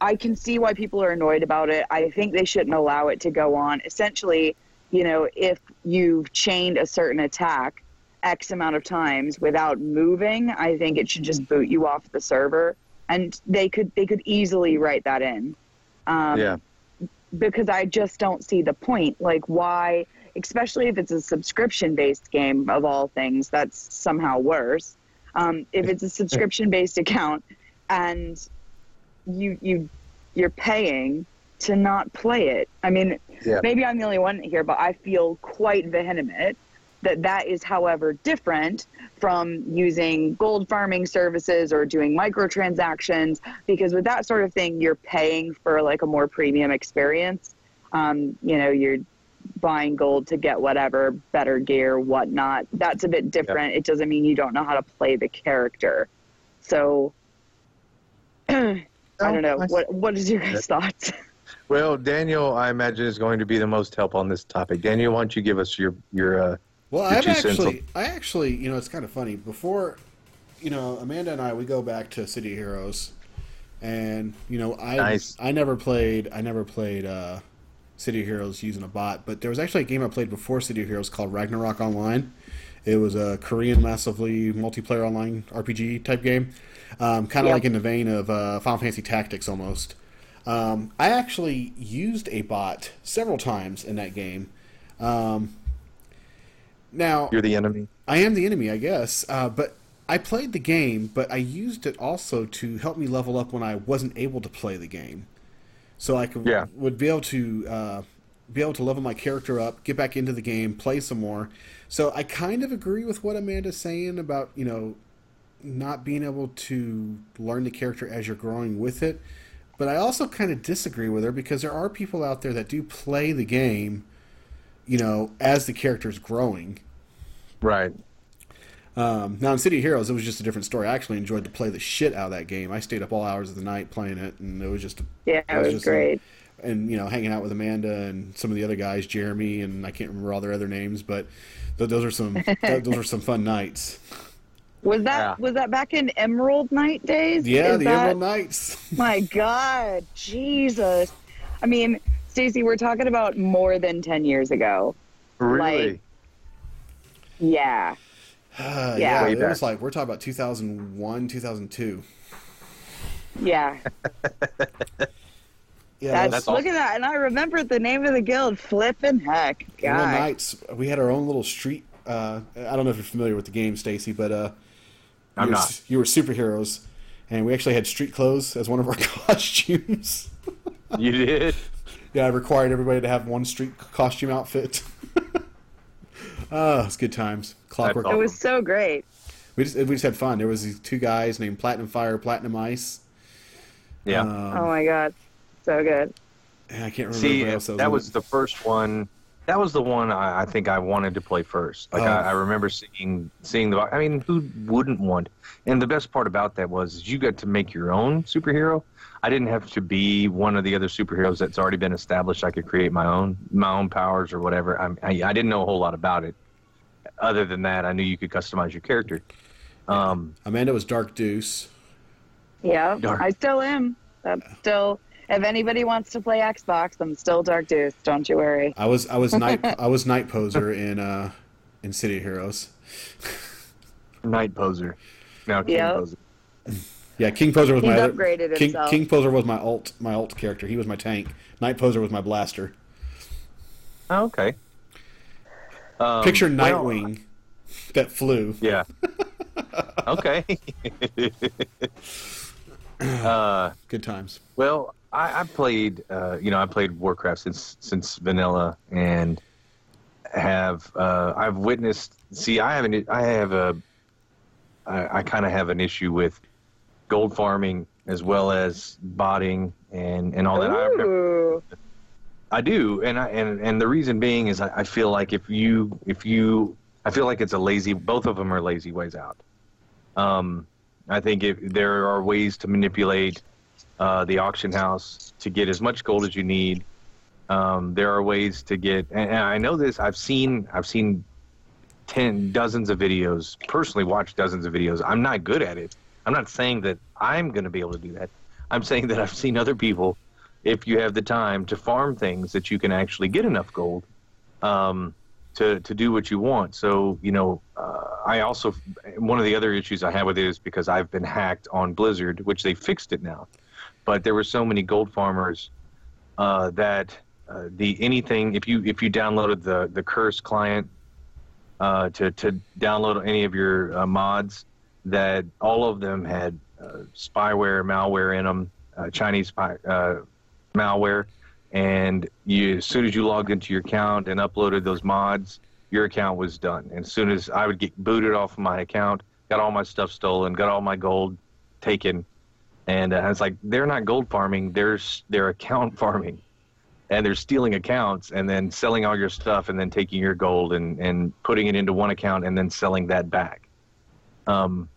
I can see why people are annoyed about it. I think they shouldn't allow it to go on. Essentially, you know, if you've chained a certain attack X amount of times without moving, I think it should just boot you off the server. And they could they could easily write that in. Um, yeah. because I just don't see the point. Like, why, especially if it's a subscription based game of all things, that's somehow worse. Um, if it's a subscription based account and you you you're paying to not play it. I mean, Yeah. maybe I'm the only one here, but I feel quite vehement that that is, however, different from using gold farming services or doing microtransactions because with that sort of thing, you're paying for like a more premium experience. Um, you know, you're buying gold to get whatever better gear, whatnot. That's a bit different. It doesn't mean you don't know how to play the character. So I don't know. I- What what is your guys' thoughts? Well, Daniel, I imagine is going to be the most help on this topic. Daniel, why don't you give us your your uh, Well, Your I've two cents actually, I actually, you know, it's kind of funny. Before, you know, Amanda and I, we go back to City Heroes, and you know, I Nice. I never played, I never played uh, City Heroes using a bot, but there was actually a game I played before City Heroes called Ragnarok Online. It was a Korean, massively multiplayer online RPG type game, um, kind of Yep. like in the vein of uh, Final Fantasy Tactics almost. Um, I actually used a bot several times in that game. Um, now, you're the enemy? I am the enemy, I guess. Uh, but I played the game, but I used it also to help me level up when I wasn't able to play the game. So I could Yeah. would be able to uh, be able to level my character up, get back into the game, play some more. So I kind of agree with what Amanda's saying about you know not being able to learn the character as you're growing with it. But I also kind of disagree with her because there are people out there that do play the game, you know, as the character's growing. Right. Um, now in City of Heroes, it was just a different story. I actually enjoyed to play the shit out of that game. I stayed up all hours of the night playing it, and it was just, Yeah, it was just great. And you know, hanging out with Amanda and some of the other guys, Jeremy, and I can't remember all their other names, but th- those are some th- those are some fun nights. Was that Yeah. was that back in Emerald Knight days? Yeah, Is the that- Emerald Knights. My God, Jesus! I mean, Stacey, we're talking about more than ten years ago. Really? Like- Yeah, Uh, Yeah. yeah, it was like we're talking about 2001, 2002. yeah. Yeah, That's, those That's look at that, and I remember the name of the guild. Flippin' heck, Emerald guy. Knights. We had our own little street. Uh, I don't know if you're familiar with the game, Stacy, but uh, I'm you were, not. You were superheroes, and we actually had street clothes as one of our costumes. You did? Yeah, I required everybody to have one street costume outfit. Ah, it's good times. Clockwork. It was so great. We just we just had fun. There was these two guys named Platinum Fire, Platinum Ice. Yeah. Um, oh my God, so good. and I can't remember. See, what else that in was the first one. That was the one I, I think I wanted to play first. Like Oh. I, I remember seeing seeing the. I mean, who wouldn't want? And the best part about that was you got to make your own superhero. I didn't have to be one of the other superheroes that's already been established. I could create my own my own powers or whatever. I, I, I didn't know a whole lot about it. Other than that, I knew you could customize your character. Um, Amanda was Dark Deuce. Yeah, Dark. I still am. I'm still. If anybody wants to play Xbox, I'm still Dark Deuce. Don't you worry. I was I was night I was Night Poser in uh in City of Heroes. Night Poser. Now King Yep. Poser. Yeah, King Poser was He's my other, upgraded King, himself. King Poser was my alt my alt character. He was my tank. Night Poser was my blaster. Oh, okay. Um, Picture well, Nightwing that flew. Yeah. okay. uh, Good times. well, I, I played, uh, you know, I played Warcraft since since vanilla, and have uh, I've witnessed. See, I have an, I have a, I, I kind of have an issue with gold farming as well as botting and and all that. I've. I do, and I and and the reason being is I, I feel like if you if you I feel like it's a lazy. Both of them are lazy ways out. Um, I think if there are ways to manipulate uh, the auction house to get as much gold as you need. Um, there are ways to get, and, and I know this. I've seen I've seen ten dozens of videos. Personally, watched dozens of videos. I'm not good at it. I'm not saying that I'm going to be able to do that. I'm saying that I've seen other people if you have the time to farm things that you can actually get enough gold um, to to do what you want. So you know, uh, I also one of the other issues I have with it is because I've been hacked on Blizzard, which they fixed it now. But there were so many gold farmers uh, that uh, the anything if you if you downloaded the the Curse client uh, to to download any of your uh, mods, that all of them had uh, spyware, malware in them, uh, Chinese spy, malware, and you as soon as you logged into your account and uploaded those mods, your account was done. And as soon as I would get booted off of my account, got all my stuff stolen, got all my gold taken, and uh, I was like, they're not gold farming, they're they're account farming. And they're stealing accounts and then selling all your stuff and then taking your gold and, and putting it into one account and then selling that back. Um,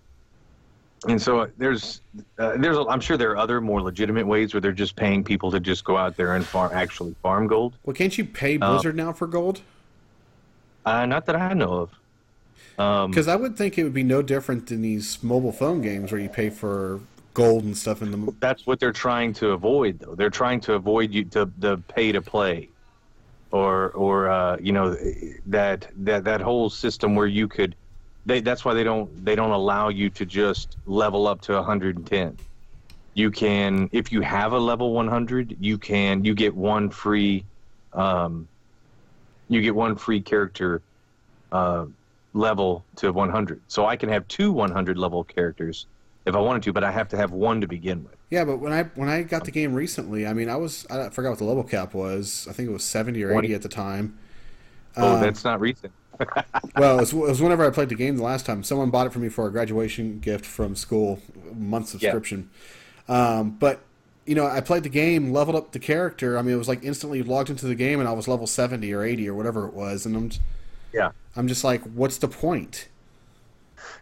and so there's uh, there's I'm sure there are other more legitimate ways where they're just paying people to just go out there and farm actually farm gold. Well, can't you pay Uh, Blizzard now for gold? Uh, not that I know of. Um, Because I would think it would be no different than these mobile phone games where you pay for gold and stuff in the. that's what they're trying to avoid, though. They're trying to avoid you to the pay to play, or or uh, you know that that that whole system where you could. They, that's why they don't they don't allow you to just level up to 110. You can if you have a level 100, you can you get one free, um, you get one free character, uh, level to 100. So I can have two 100 level characters if I wanted to, but I have to have one to begin with. Yeah, but when I when I got the game recently, I mean, I was I forgot what the level cap was. I think it was seventy or 20. eighty at the time. Oh, Um, that's not recent. Well, it was, it was whenever I played the game the last time. Someone bought it for me for a graduation gift from school, month subscription. Um, but you know, I played the game, leveled up the character. I mean, it was like instantly logged into the game, and I was level seventy or eighty or whatever it was, and I'm j- Yeah. I'm just like, what's the point?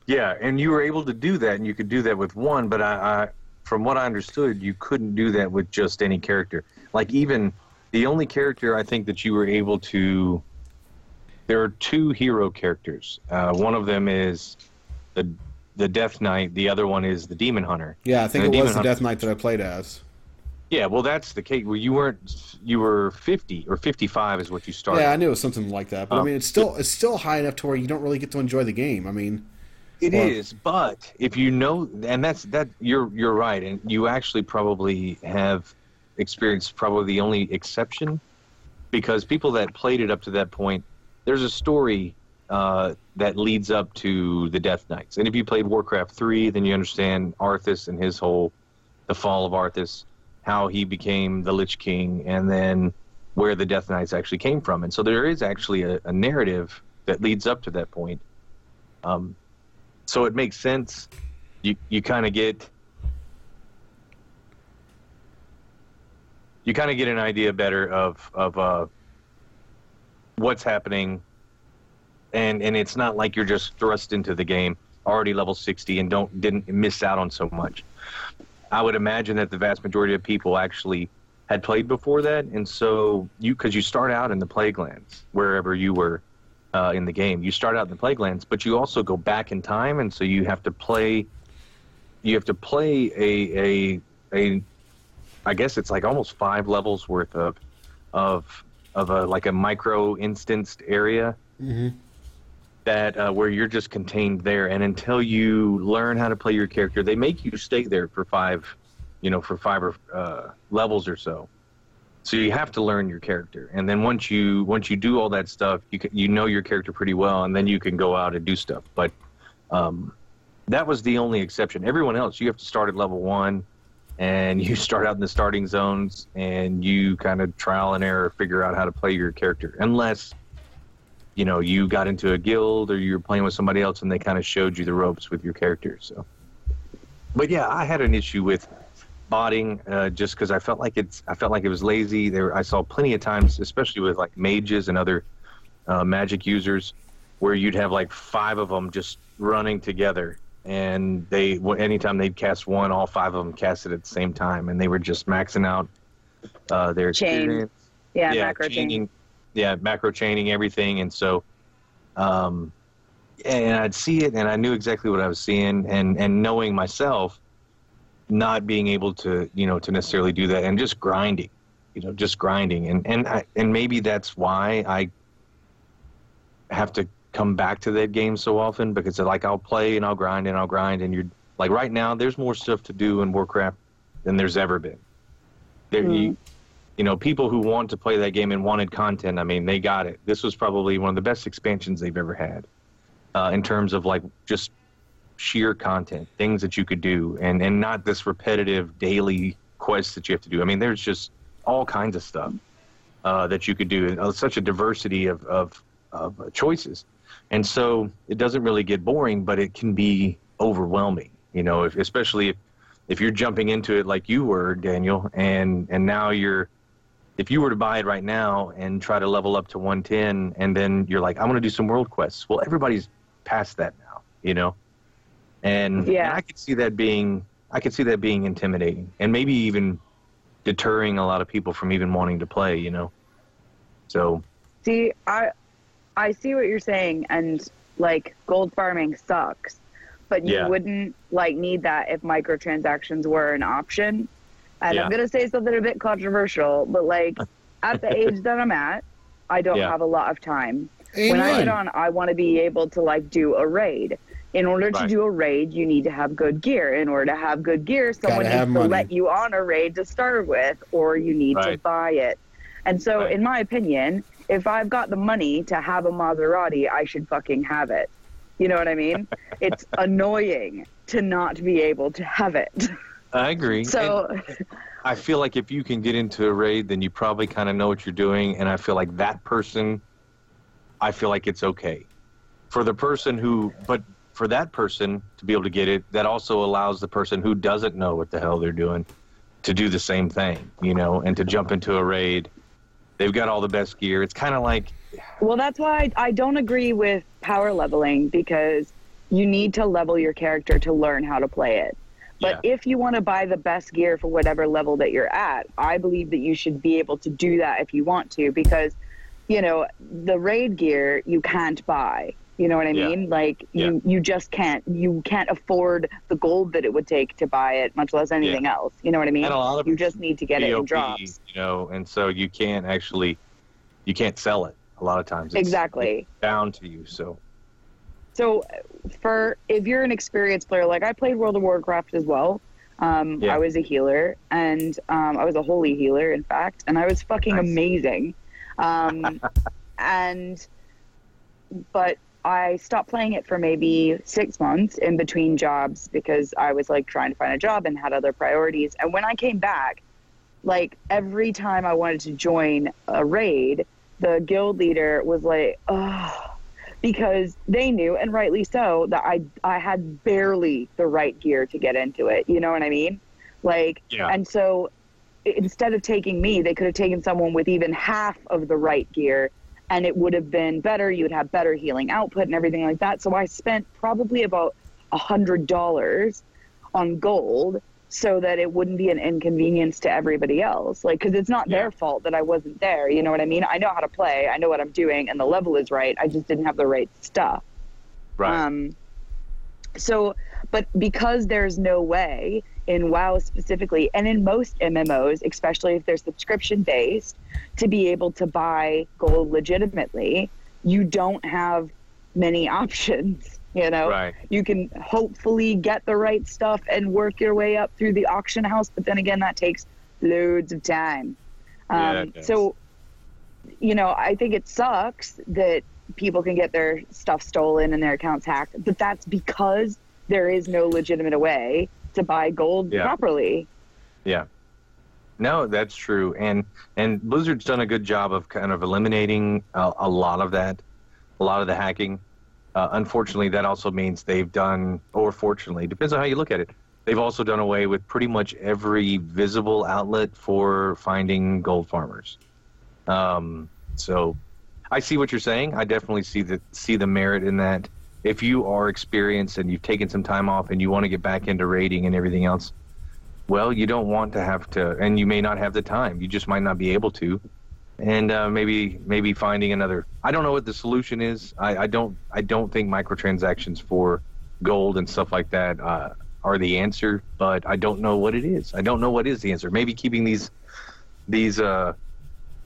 Yeah, and you were able to do that, and you could do that with one. But I, I, from what I understood, you couldn't do that with just any character. Like even the only character I think that you were able to. There are two hero characters. Uh, one of them is the the Death Knight. The other one is the Demon Hunter. Yeah, I think it was the Hunter- Death Knight that I played as. Yeah, well, that's the case. Well, you weren't. You were fifty or fifty-five is what you started. Yeah, I knew it was something like that, but I Oh. mean, it's still it's still high enough to where you don't really get to enjoy the game. I mean, It Or- is, but if you know, and that's that, you're you're right, and you actually probably have experienced probably the only exception, because people that played it up to that point, there's a story uh, that leads up to the Death Knights, and if you played Warcraft three, then you understand Arthas and his whole, the fall of Arthas, how he became the Lich King, and then where the Death Knights actually came from, and so there is actually a, a narrative that leads up to that point. Um, so it makes sense. You you kind of get you kind of get an idea better of of uh, what's happening, and and it's not like you're just thrust into the game already level 60 and don't didn't miss out on so much. I would imagine that the vast majority of people actually had played before that, and so you because you start out in the Plaguelands wherever you were uh, in the game. You start out in the Plaguelands, but you also go back in time, and so you have to play. You have to play a a a. I guess it's like almost five levels worth of of of a like a micro instanced area. Mhm. That uh, where you're just contained there, and until you learn how to play your character, they make you stay there for five, you know, for five or, uh, levels or so. So you have to learn your character, and then once you once you do all that stuff, you can, you know your character pretty well, and then you can go out and do stuff. But um, that was the only exception. Everyone else, you have to start at level one, and you start out in the starting zones, and you kind of trial and error figure out how to play your character, unless you know you got into a guild or you were playing with somebody else and they kind of showed you the ropes with your character. So, but yeah, I had an issue with botting uh, just because I felt like it's I felt like it was lazy. There, I saw plenty of times, especially with like mages and other uh, magic users, where you'd have like five of them just running together, and they anytime they'd cast one, all five of them cast it at the same time, and they were just maxing out uh, their Chain. experience. Yeah, macro chaining, chaining. Yeah, macro chaining everything, and so, um, and I'd see it, and I knew exactly what I was seeing, and and knowing myself, not being able to, you know, to necessarily do that, and just grinding, you know, just grinding, and and I, and maybe that's why I have to come back to that game so often because like I'll play and I'll grind and I'll grind, and you're like right now, there's more stuff to do in Warcraft than there's ever been. There, you, you know, people who want to play that game and wanted content, I mean, they got it. This was probably one of the best expansions they've ever had uh, in terms of like just sheer content, things that you could do, and and not this repetitive daily quest that you have to do. I mean, there's just all kinds of stuff uh, that you could do. Uh, such a diversity of of, of choices, and so it doesn't really get boring, but it can be overwhelming. You know, if, especially if if you're jumping into it like you were, Daniel, and and now you're if you were to buy it right now and try to level up to 110 and then you're like i want to do some world quests well everybody's past that now you know and, Yeah. and i could see that being i could see that being intimidating and maybe even deterring a lot of people from even wanting to play you know so See, I I see what you're saying, and like gold farming sucks, but you Yeah. wouldn't like need that if microtransactions were an option. And Yeah. I'm gonna say something a bit controversial, but like at the age that I'm at, I don't Yeah. have a lot of time. When I get on, I want to be able to like do a raid. In order to do a raid, you need to have good gear. In order to have good gear, someone Gotta needs to money. let you on a raid to start with, or you need to buy it. And so, Right. in my opinion, if I've got the money to have a Maserati, I should fucking have it. You know what I mean? it's annoying to not be able to have it. i agree So, I feel like if you can get into a raid, then you probably kind of know what you're doing, and I feel like that person, I feel like it's okay. For the person who, but for that person to be able to get it, that also allows the person who doesn't know what the hell they're doing to do the same thing, you know, and to jump into a raid. They've got all the best gear. It's kind of like, well, that's why I, I don't agree with power leveling because you need to level your character to learn how to play it. But yeah, if you want to buy the best gear for whatever level that you're at, I believe that you should be able to do that if you want to because, you know, the raid gear you can't buy. You know what I Yeah. mean? Like you, you just can't. You can't afford the gold that it would take to buy it, much less anything else. You know what I mean? and a lot of You just need to get it in drops. you know, and so you can't actually, you can't sell it a lot of times. It's Exactly. down to you. So So, for if you're an experienced player, like I played World of Warcraft as well. Um, Yeah. I was a healer, and um, I was a holy healer, in fact, and I was fucking Nice. amazing. Um, and but I stopped playing it for maybe six months in between jobs because I was like trying to find a job and had other priorities. And when I came back, like every time I wanted to join a raid, the guild leader was like, "Oh." Because they knew, and rightly so, that I I had barely the right gear to get into it. You know what I mean? Like, Yeah. and so instead of taking me, they could have taken someone with even half of the right gear, and it would have been better. You would have better healing output and everything like that. So I spent probably about a hundred dollars on gold so that it wouldn't be an inconvenience to everybody else. Like, because it's not Yeah. their fault that I wasn't there. You know what I mean? I know how to play. I know what I'm doing, and the level is right. I just didn't have the right stuff. right, Um, so, but because there's no way in WoW specifically, and in most MMOs, especially if they're subscription based, to be able to buy gold legitimately, you don't have many options. You know, Right. you can hopefully get the right stuff and work your way up through the auction house, but then again, that takes loads of time. Um, does. so, you know, I think it sucks that people can get their stuff stolen and their accounts hacked, but that's because there is no legitimate way to buy gold Yeah. properly. Yeah. No, that's true, and and Blizzard's done a good job of kind of eliminating a, a lot of that, a lot of the hacking. Uh, unfortunately, that also means they've done, or fortunately, depends on how you look at it. They've also done away with pretty much every visible outlet for finding gold farmers. Um, so, I see what you're saying. I definitely see the see the merit in that. If you are experienced and you've taken some time off and you want to get back into raiding and everything else, well, you don't want to have to, and you may not have the time. You just might not be able to, and uh, maybe maybe finding another. I don't know what the solution is. I, I don't I don't think microtransactions for gold and stuff like that uh, are the answer, but I don't know what it is. I don't know what is the answer. Maybe keeping these these uh,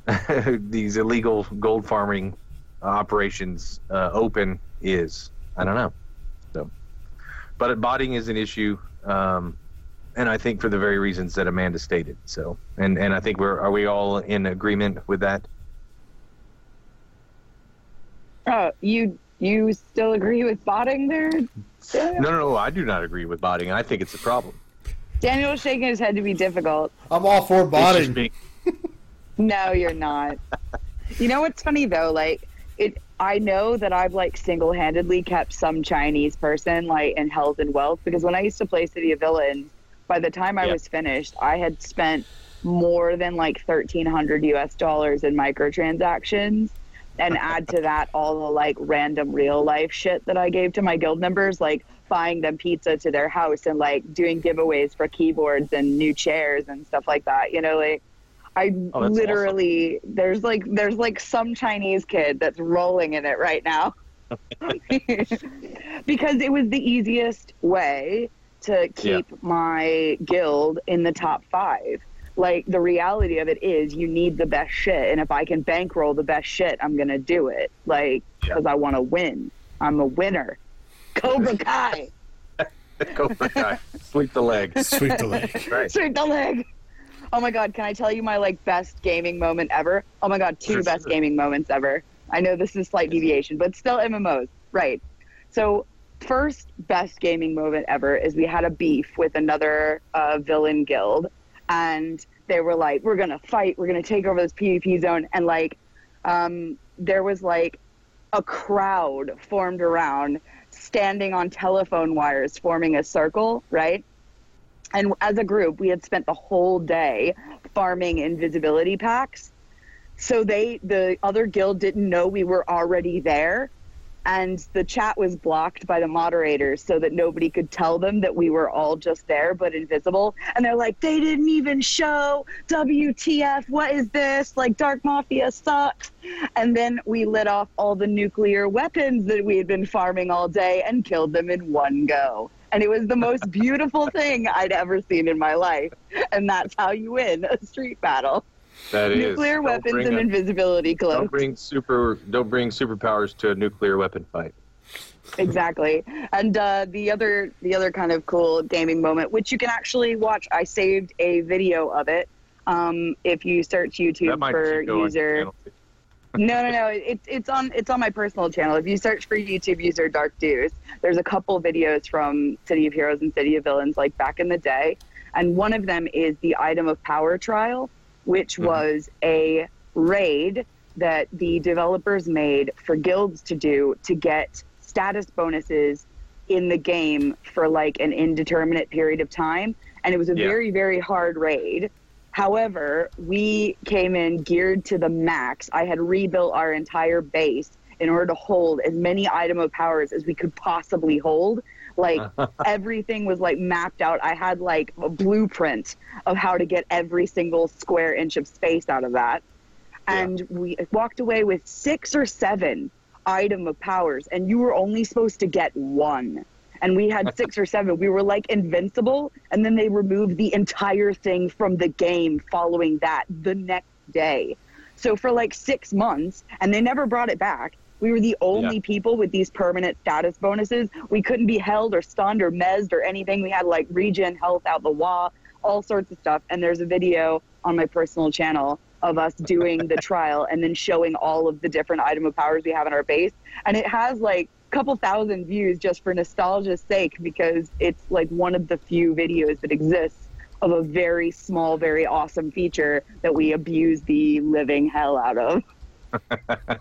these illegal gold farming operations uh, open is. I don't know. So, but botting is an issue. Um, and I think for the very reasons that Amanda stated. So, and and I think we're are we all in agreement with that? Oh, you you still agree with botting there? Daniel? No, no, no. I do not agree with botting. I think it's a problem. Daniel shaking his head to be difficult. I'm all for It's botting. being- No, you're not. you know what's funny though? Like it I know that I've like single handedly kept some Chinese person like in health and wealth because when I used to play City of Villains, by the time I Yeah. was finished, I had spent more than like thirteen hundred US dollars in microtransactions. And add to that all the like random real life shit that I gave to my guild members, like buying them pizza to their house and like doing giveaways for keyboards and new chairs and stuff like that. You know, like I Oh, literally there's like there's like some Chinese kid that's rolling in it right now. because it was the easiest way to keep my guild in the top 5. Like the reality of it is you need the best shit and if I can bankroll the best shit, I'm going to do it. Like Yeah. cuz I want to win. I'm a winner. Cobra Kai. Cobra Kai. guy. Sweep the leg. Sweep the leg. Right. Sweep the leg. Oh my god, can I tell you my like best gaming moment ever? Oh my god, two Sure, best sure. gaming moments ever. I know this is slight deviation, but still MMOs. Right. So first best gaming moment ever is we had a beef with another uh, villain guild and they were like, We're gonna fight, we're gonna take over this PvP zone and like um, there was like a crowd formed around standing on telephone wires forming a circle, right? And as a group, we had spent the whole day farming invisibility packs. So they, the other guild didn't know we were already there. And the chat was blocked by the moderators so that nobody could tell them that we were all just there but invisible. And they're like, they didn't even show WTF. What is this? Like, Dark Mafia sucks. And then we lit off all the nuclear weapons that we had been farming all day and killed them in one go. And it was the most beautiful thing I'd ever seen in my life. And that's how you win a street battle. That is. nuclear weapons and a- invisibility Don't bring super. Don't bring superpowers to a nuclear weapon fight. exactly. And uh, the other the other kind of cool gaming moment, which you can actually watch, I saved a video of it. Um, if you search YouTube for should go on your user no, no, no. It's it's on it's on my personal channel. If you search for YouTube user Dark Deuce, there's a couple videos from City of Heroes and City of Villains, like back in the day, and one of them is the Item of Power trial, which Mhm. was a raid that the developers made for guilds to do to get status bonuses in the game for like an indeterminate period of time, and it was a Yeah. very very hard raid. However, we came in geared to the max. I had rebuilt our entire base in order to hold as many item of powers as we could possibly hold. Like everything was like mapped out. I had like a blueprint of how to get every single square inch of space out of that. Yeah. And we walked away with six or seven item of powers, and you were only supposed to get one. And we had six or seven. We were like invincible, and then they removed the entire thing from the game following that the next day. So for like six months, and they never brought it back. We were the only Yeah. people with these permanent status bonuses. We couldn't be held or stunned or mezzed or anything. We had like regen health out the wall, all sorts of stuff. And there's a video on my personal channel of us doing the trial and then showing all of the different item of powers we have in our base. And it has like a couple thousand views just for nostalgia's sake because it's like one of the few videos that exists of a very small, very awesome feature that we abuse the living hell out of.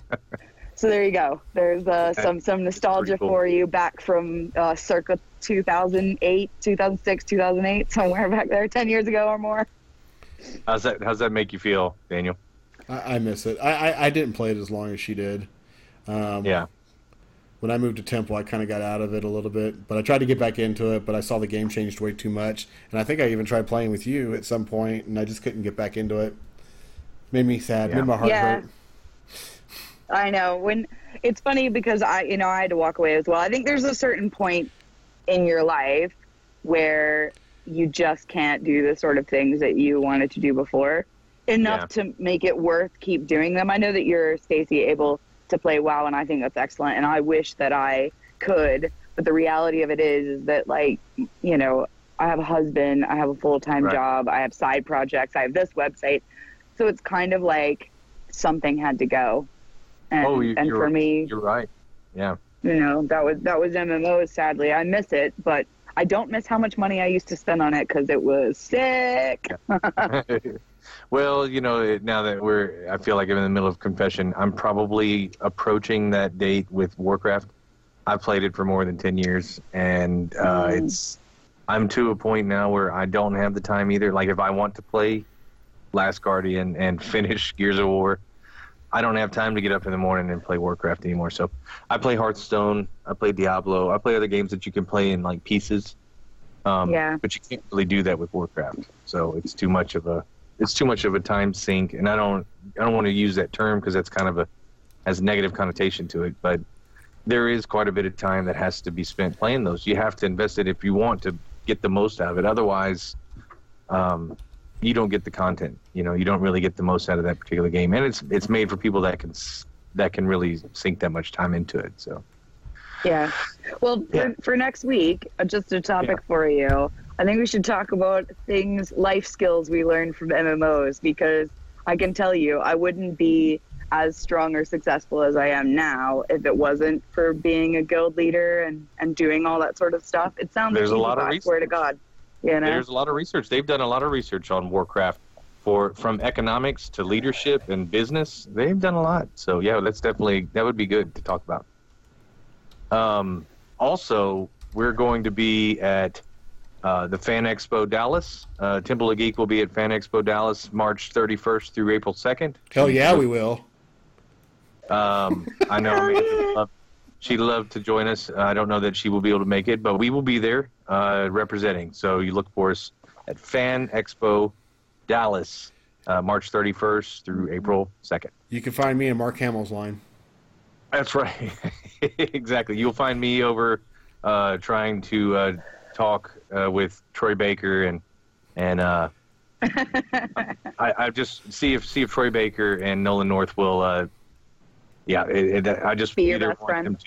so there you go. There's uh, some some nostalgia cool. for you back from uh, circa 2008, 2006, 2008, somewhere back there, 10 years ago or more. How's that? How's that make you feel, Daniel? I, I miss it. I, I I didn't play it as long as she did. Um, Yeah. When I moved to Temple, I kind of got out of it a little bit, but I tried to get back into it. But I saw the game changed way too much, and I think I even tried playing with you at some point, and I just couldn't get back into it. Made me sad. Yeah. Made my heart Yeah. hurt. I know when it's funny because I, you know, I had to walk away as well. I think there's a certain point in your life where you just can't do the sort of things that you wanted to do before enough to make it worth keep doing them. I know that you're Stacy able to play WoW, and I think that's excellent. And I wish that I could, but the reality of it is, is that like, you know, I have a husband, I have a full time Right. job, I have side projects, I have this website, so it's kind of like something had to go. And, oh, you, and you're, for me, you're right. Yeah. you know, that was that was MMOs. Sadly, I miss it, but I don't miss how much money I used to spend on it because it was sick. well, you know, now that we're, I feel like I'm in the middle of confession. I'm probably approaching that date with Warcraft. I've played it for more than ten years, and uh, Mm. it's. I'm to a point now where I don't have the time either. Like if I want to play Last Guardian and finish Gears of War, I don't have time to get up in the morning and play Warcraft anymore. So I play Hearthstone, I play Diablo, I play other games that you can play in like pieces. Um, Yeah. But you can't really do that with Warcraft. So it's too much of a it's too much of a time sink, and I don't I don't want to use that term because that's kind of a has a negative connotation to it. But there is quite a bit of time that has to be spent playing those. You have to invest it if you want to get the most out of it. Otherwise, um, you don't get the content. You know, you don't really get the most out of that particular game, and it's it's made for people that can that can really sink that much time into it. So Yeah. Well, for, Yeah. for next week, uh, just a topic Yeah. for you. I think we should talk about things, life skills we learned from MMOs because I can tell you, I wouldn't be as strong or successful as I am now if it wasn't for being a guild leader and, and doing all that sort of stuff. It sounds There's a lot of swear to. God. You know? there's a lot of research. They've done a lot of research on Warcraft for from economics to leadership and business. They've done a lot. So yeah, that's definitely that would be good to talk about. Um, also, we're going to be at uh, the Fan Expo Dallas. Uh, Temple of Geek will be at Fan Expo Dallas March 31st through April 2nd. Hell yeah, we will. Um, I know she'd love to join us. I don't know that she will be able to make it, but we will be there uh, representing. So you look for us at Fan Expo Dallas, uh, March 31st through April 2nd. You can find me in Mark Hamill's line. That's right. exactly. You'll find me over uh, trying to uh, talk uh, with Troy Baker and and uh, I, I just see if see if Troy Baker and Nolan North will. Yeah, it, it, I just Be your best want friend.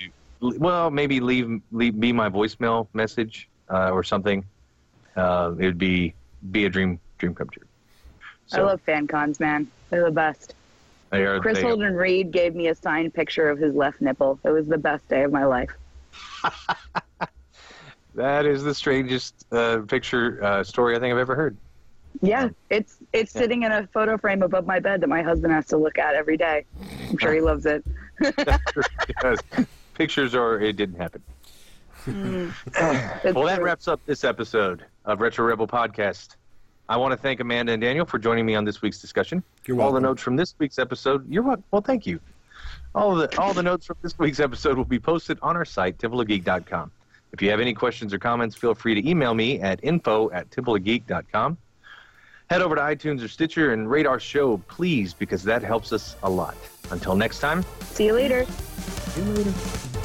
to. Well, maybe leave leave me my voicemail message uh, or something. Uh, it would be be a dream dream come true. I love fan cons, man. They're the best. they are, Kris they- Holden Reed gave me a signed picture of his left nipple. It was the best day of my life. that is the strangest uh, picture uh, story I think I've ever heard. Yeah, it's it's Yeah. sitting in a photo frame above my bed that my husband has to look at every day. I'm sure he loves it. because pictures are it didn't happen. It's mm. Well, that wraps up this episode of Retro Rebel Podcast. I want to thank Amanda and Daniel for joining me on this week's discussion. You're All the notes from this week's episode, you're welcome. Well, thank you. All the all the notes from this week's episode will be posted on our site, templeofgeek.com. If you have any questions or comments, feel free to email me at info at templeofgeek.com. Head over to iTunes or Stitcher and rate our show, please, because that helps us a lot. Until next time, See you later. see you later.